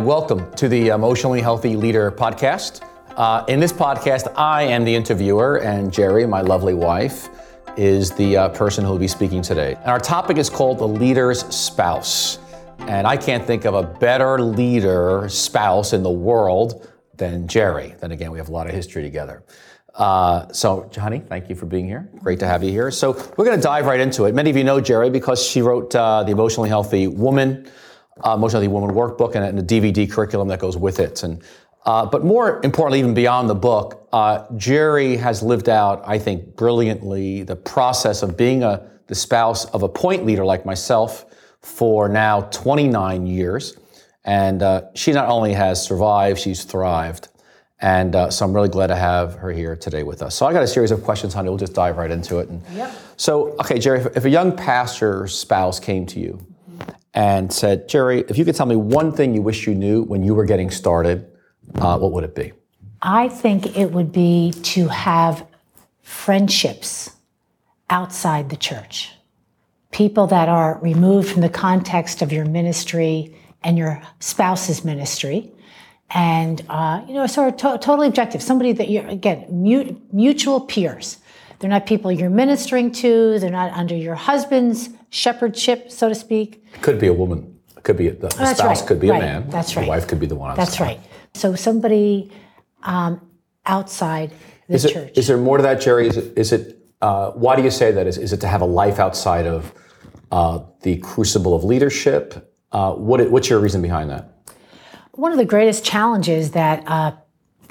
Welcome to the Emotionally Healthy Leader podcast. Uh, in this podcast, I am the interviewer, and Geri, my lovely wife, is the uh, person who will be speaking today. And our topic is called the leader's spouse. And I can't think of a better leader spouse in the world than Geri. Then again, we have a lot of history together. Uh, so, honey, thank you for being here. Great to have you here. So, we're going to dive right into it. Many of you know Geri because she wrote uh, the Emotionally Healthy Woman, uh, Emotionally Healthy Woman workbook, and, and, the DVD curriculum that goes with it. And uh, but more importantly, even beyond the book, uh, Geri has lived out, I think, brilliantly the process of being a the spouse of a point leader like myself for now 29 years. And uh, she not only has survived, she's thrived. And uh, so I'm really glad to have her here today with us. So I got a series of questions, honey. We'll just dive right into it. And yep. So, okay, Geri, if, if a young pastor spouse came to you and said, Geri, if you could tell me one thing you wish you knew when you were getting started, uh, what would it be? I think it would be to have friendships outside the church. People that are removed from the context of your ministry and your spouse's ministry and uh, you know, sort of to- totally objective. Somebody that you're again mut- mutual peers. They're not people you're ministering to. They're not under your husband's shepherdship, so to speak. Could be a woman. Could be a, the spouse. Right. Could be right. a man. That's right. the wife could be the one. On That's right. So somebody um, outside the is it, church. Is there more to that, Geri? Is it? Is it? Uh, why do you say that? Is, is it to have a life outside of uh, the crucible of leadership? Uh, what, what's your reason behind that? One of the greatest challenges that a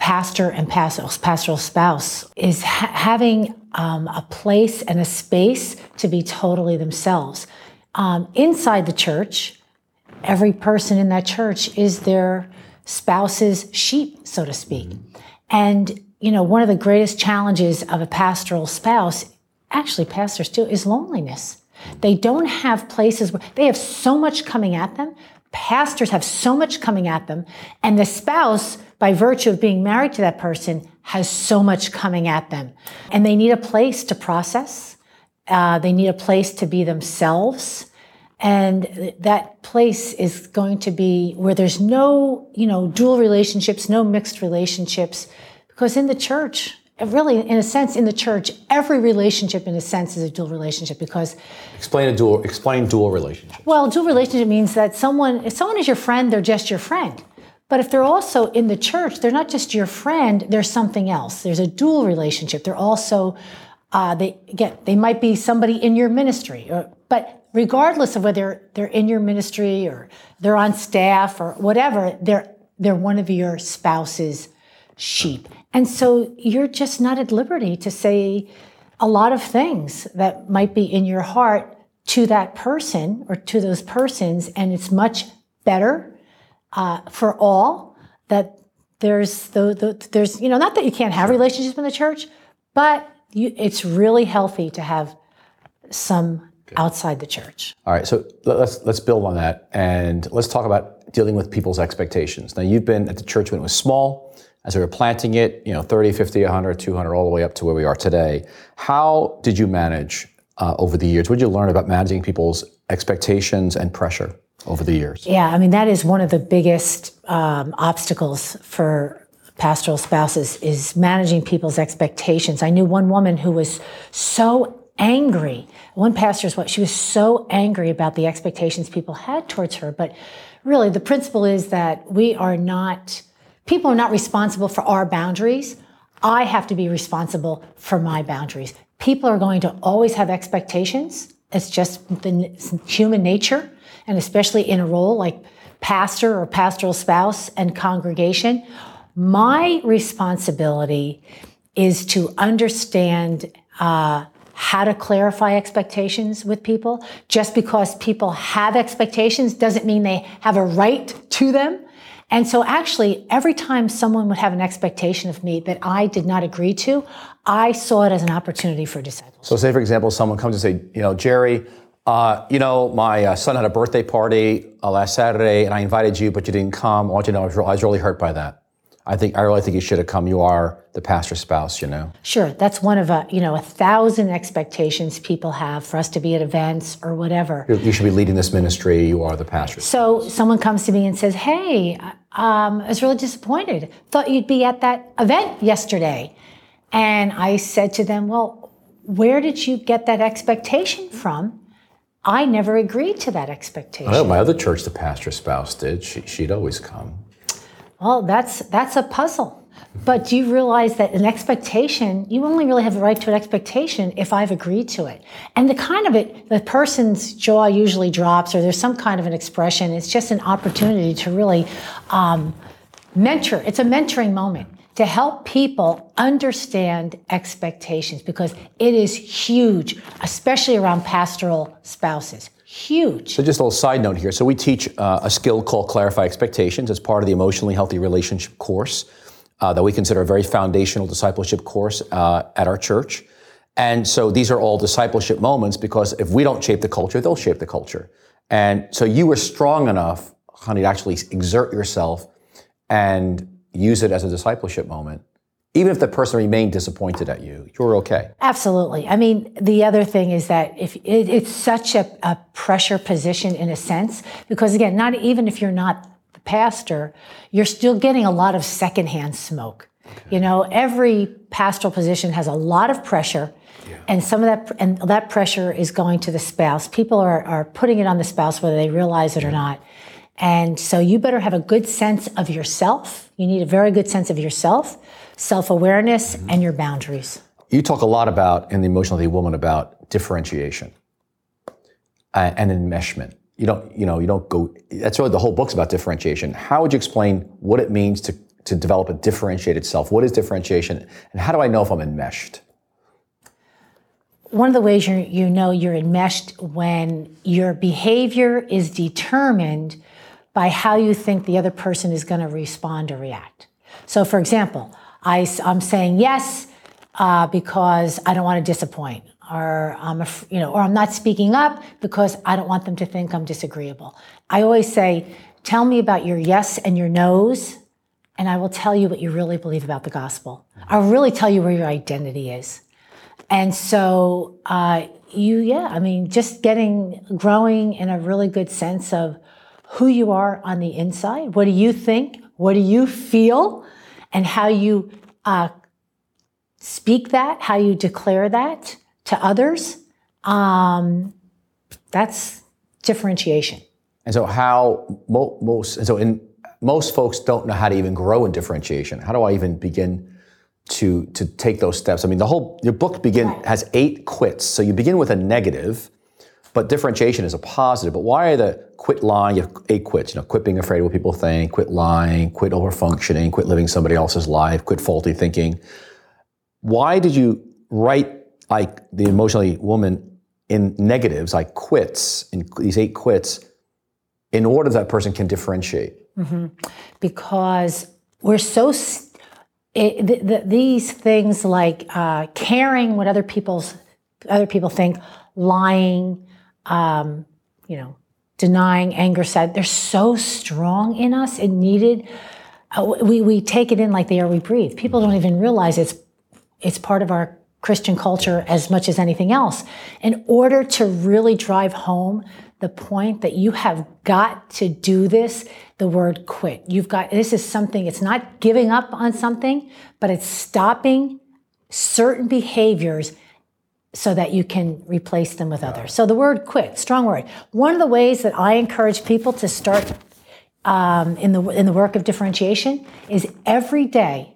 pastor and pastoral, spouse is ha- having um, a place and a space to be totally themselves. Um, inside the church, every person in that church is their spouse's sheep, so to speak. And, you know, one of the greatest challenges of a pastoral spouse, actually, pastors too, is loneliness. They don't have places where they have so much coming at them, pastors have so much coming at them, and the spouse, by virtue of being married to that person, has so much coming at them. And they need a place to process, uh, they need a place to be themselves. And that place is going to be where there's no, you know, dual relationships, no mixed relationships, because in the church, really, in a sense, in the church, every relationship, in a sense, is a dual relationship because. Explain a dual. Explain dual relationship. Well, dual relationship means that someone, if someone is your friend, they're just your friend. But if they're also in the church, they're not just your friend. There's something else. There's a dual relationship. They're also, uh, they get, they might be somebody in your ministry, or, but regardless of whether they're in your ministry or they're on staff or whatever, they're they're one of your spouse's sheep. And so you're just not at liberty to say a lot of things that might be in your heart to that person or to those persons. And it's much better uh, for all that there's the, the, there's you know not that you can't have relationships in the church, but you, it's really healthy to have some outside the church. All right, so let's let's build on that and let's talk about dealing with people's expectations. Now, you've been at the church when it was small, as we were planting it, you know, 30, 50, 100, 200, all the way up to where we are today. How did you manage uh, over the years? What did you learn about managing people's expectations and pressure over the years? Yeah, I mean, that is one of the biggest um, obstacles for pastoral spouses is managing people's expectations. I knew one woman who was so angry. One pastor's what she was so angry about the expectations people had towards her. But really, the principle is that we are not, people are not responsible for our boundaries. I have to be responsible for my boundaries. People are going to always have expectations. It's just the human nature, and especially in a role like pastor or pastoral spouse and congregation. My responsibility is to understand uh, how to clarify expectations with people. Just because people have expectations doesn't mean they have a right to them. And so actually, every time someone would have an expectation of me that I did not agree to, I saw it as an opportunity for discipleship. So say, for example, someone comes and say, you know, Geri, uh, you know, my uh, son had a birthday party uh, last Saturday and I invited you, but you didn't come. I want you to know I was, I was really hurt by that. I think I really think you should have come. You are the pastor's spouse, you know. Sure, that's one of a you know a thousand expectations people have for us to be at events or whatever. You should be leading this ministry. You are the pastor. So someone comes to me and says, "Hey, um, I was really disappointed. Thought you'd be at that event yesterday," and I said to them, "Well, where did you get that expectation from?" I never agreed to that expectation. I know my other church, the pastor's spouse, did. She, she'd always come. Well, that's that's a puzzle. But do you realize that an expectation, you only really have the right to an expectation if I've agreed to it. And the kind of it, the person's jaw usually drops or there's some kind of an expression. It's just an opportunity to really um, mentor. It's a mentoring moment to help people understand expectations because it is huge, especially around pastoral spouses huge. So, just a little side note here. So, we teach uh, a skill called Clarify Expectations as part of the Emotionally Healthy Relationship course uh, that we consider a very foundational discipleship course uh, at our church. And so, these are all discipleship moments because if we don't shape the culture, they'll shape the culture. And so, you were strong enough, honey, to actually exert yourself and use it as a discipleship moment even if the person remained disappointed at you, you're okay. Absolutely. I mean, the other thing is that if it, it's such a, a, pressure position in a sense, because again, not even if you're not the pastor, you're still getting a lot of secondhand smoke. Okay. You know, every pastoral position has a lot of pressure. Yeah. And some of that, and that pressure is going to the spouse. People are, are putting it on the spouse whether they realize it or not. And so you better have a good sense of yourself. You need a very good sense of yourself self awareness, mm-hmm. and your boundaries. You talk a lot about in the emotionally woman about differentiation uh, and enmeshment. You don't, you know, you don't go. That's really the whole book's about differentiation. How would you explain what it means to to develop a differentiated self? What is differentiation, and how do I know if I'm enmeshed? One of the ways you you know you're enmeshed when your behavior is determined by how you think the other person is going to respond or react. So, for example, I, am saying yes uh, because I don't want to disappoint, or I'm a, you know, or I'm not speaking up because I don't want them to think I'm disagreeable. I always say, tell me about your yes and your no's, and I will tell you what you really believe about the gospel. I'll really tell you where your identity is. And so, uh, you, yeah, I mean, just getting, growing in a really good sense of who you are on the inside. What do you think? What do you feel? And how you uh, speak that, how you declare that to others, um, that's differentiation. And so, how mo- most, and so in most folks don't know how to even grow in differentiation. How do I even begin to to take those steps? I mean, the whole your book begin right. has eight quits. So you begin with a negative, but differentiation is a positive. But why are the quit lying? You have eight quits. You know, quit being afraid of what people think, quit lying, quit over functioning, quit living somebody else's life, quit faulty thinking. Why did you write like the emotionally woman in negatives, like quits, in these eight quits, in order that person can differentiate? Mm-hmm. Because we're so. St- it, the, the, these things like uh, caring what other people's other people think, lying, um, you know, denying, anger, sad. They're so strong in us and needed. Uh, we, we take it in like the air we breathe. People don't even realize it's, it's part of our Christian culture as much as anything else. In order to really drive home the point that you have got to do this, the word quit. You've got, this is something, it's not giving up on something, but it's stopping certain behaviors so that you can replace them with others. So the word quit, strong word. One of the ways that I encourage people to start um, in the in the work of differentiation is every day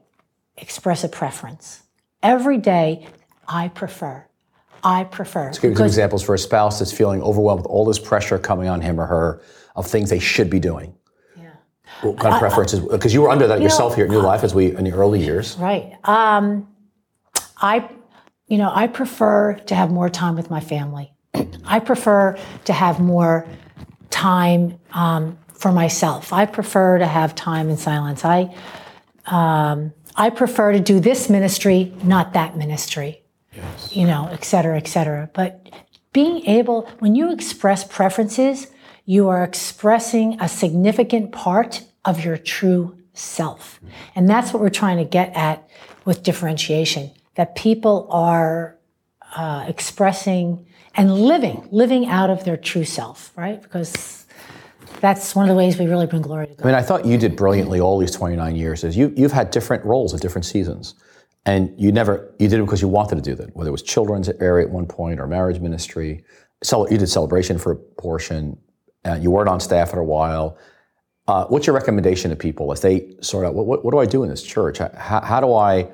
express a preference. Every day, I prefer. I prefer. Let's give some examples for a spouse that's feeling overwhelmed with all this pressure coming on him or her of things they should be doing. Yeah. What kind of preferences? Because you were under that you yourself know, here in your life as we in the early years. Right. Um, I you know, I prefer to have more time with my family. I prefer to have more time um, for myself. I prefer to have time in silence. I, um, I prefer to do this ministry, not that ministry, yes. you know, et cetera, et cetera. But being able, when you express preferences, you are expressing a significant part of your true self. And that's what we're trying to get at with differentiation that people are uh, expressing and living, living out of their true self, right? Because that's one of the ways we really bring glory to God. I mean, I thought you did brilliantly all these 29 years. Is you you've had different roles at different seasons, and you never you did it because you wanted to do that. Whether it was children's area at one point or marriage ministry, so you did celebration for a portion. Uh, you weren't on staff for a while. Uh, what's your recommendation to people as they sort out what, what, what do I do in this church? How, how do I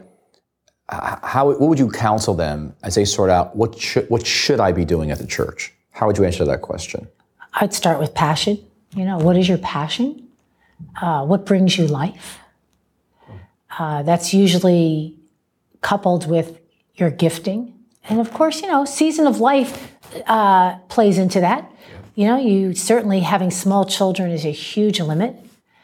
how what would you counsel them as they sort out what should what should I be doing at the church? How would you answer that question? I'd start with passion. You know, what is your passion? Uh, what brings you life? Uh, that's usually coupled with your gifting, and of course, you know, season of life uh, plays into that. You know, you certainly having small children is a huge limit.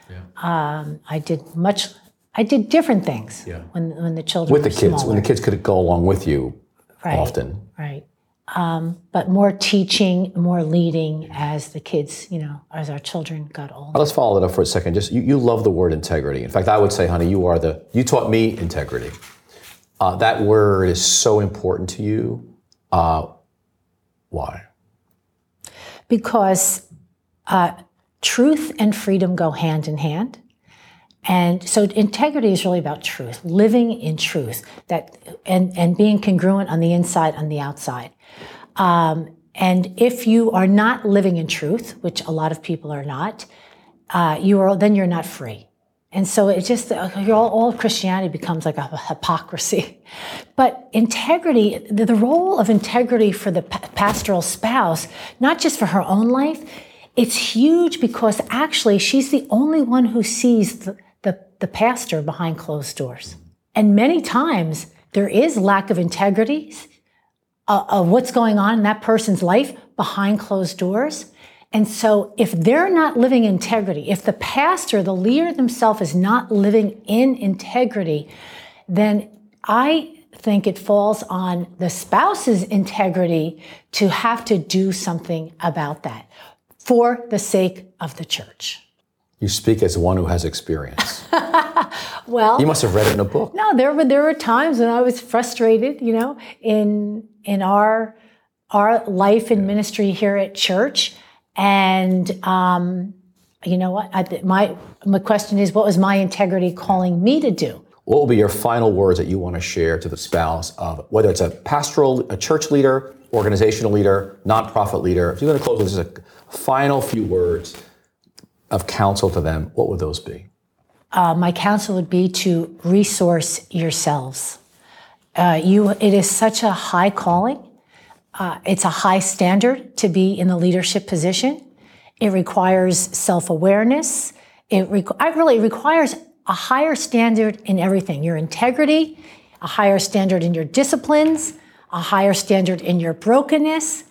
Yeah. Um, I did much I did different things yeah. when when the children with the kids smaller. when the kids could go along with you right, often. Right. Um, but more teaching, more leading as the kids, you know, as our children got older. Let's follow that up for a second. Just you, you love the word integrity. In fact, I would say, honey, you are the you taught me integrity. Uh, that word is so important to you. Uh, why? Because uh, truth and freedom go hand in hand. And so integrity is really about truth, living in truth, that and, and being congruent on the inside, on the outside. Um, and if you are not living in truth, which a lot of people are not, uh, you are then you're not free. And so it just all, all Christianity becomes like a hypocrisy. But integrity, the, the role of integrity for the pastoral spouse, not just for her own life, it's huge because actually she's the only one who sees the, the pastor behind closed doors. And many times there is lack of integrity uh, of what's going on in that person's life behind closed doors. And so if they're not living integrity, if the pastor, the leader themselves is not living in integrity, then I think it falls on the spouse's integrity to have to do something about that for the sake of the church. You speak as one who has experience. well, you must have read it in a book. No, there were there were times when I was frustrated. You know, in in our our life and ministry here at church, and um, you know what? I, my my question is, what was my integrity calling me to do? What will be your final words that you want to share to the spouse of whether it's a pastoral, a church leader, organizational leader, nonprofit leader? If you're going to close with just a final few words of counsel to them, what would those be? Uh, my counsel would be to resource yourselves. Uh, you, it is such a high calling. Uh, it's a high standard to be in the leadership position. It requires self-awareness. It, requ- it really requires a higher standard in everything. Your integrity, a higher standard in your disciplines, a higher standard in your brokenness,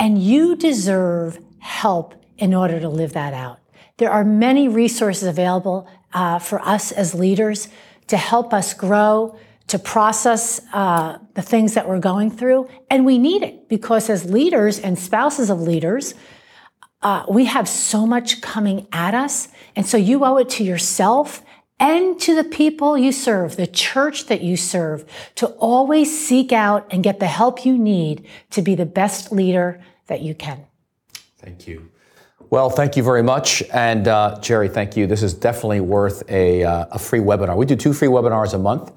and you deserve help in order to live that out. There are many resources available uh, for us as leaders to help us grow, to process uh, the things that we're going through. And we need it because as leaders and spouses of leaders, uh, we have so much coming at us. And so you owe it to yourself and to the people you serve, the church that you serve, to always seek out and get the help you need to be the best leader that you can. Thank you. Well, thank you very much. And uh, Geri, thank you. This is definitely worth a, uh, a free webinar. We do two free webinars a month.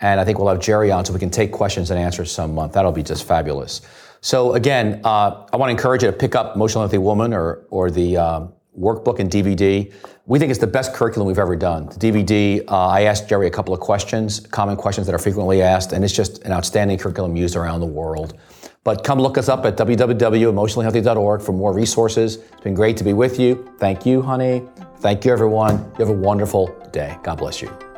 And I think we'll have Geri on so we can take questions and answers some month. That'll be just fabulous. So again, uh, I want to encourage you to pick up Emotional Healthy Woman or, or the um, workbook and DVD. We think it's the best curriculum we've ever done. The DVD, uh, I asked Geri a couple of questions, common questions that are frequently asked, and it's just an outstanding curriculum used around the world. But come look us up at www.emotionallyhealthy.org for more resources. It's been great to be with you. Thank you, honey. Thank you, everyone. You have a wonderful day. God bless you.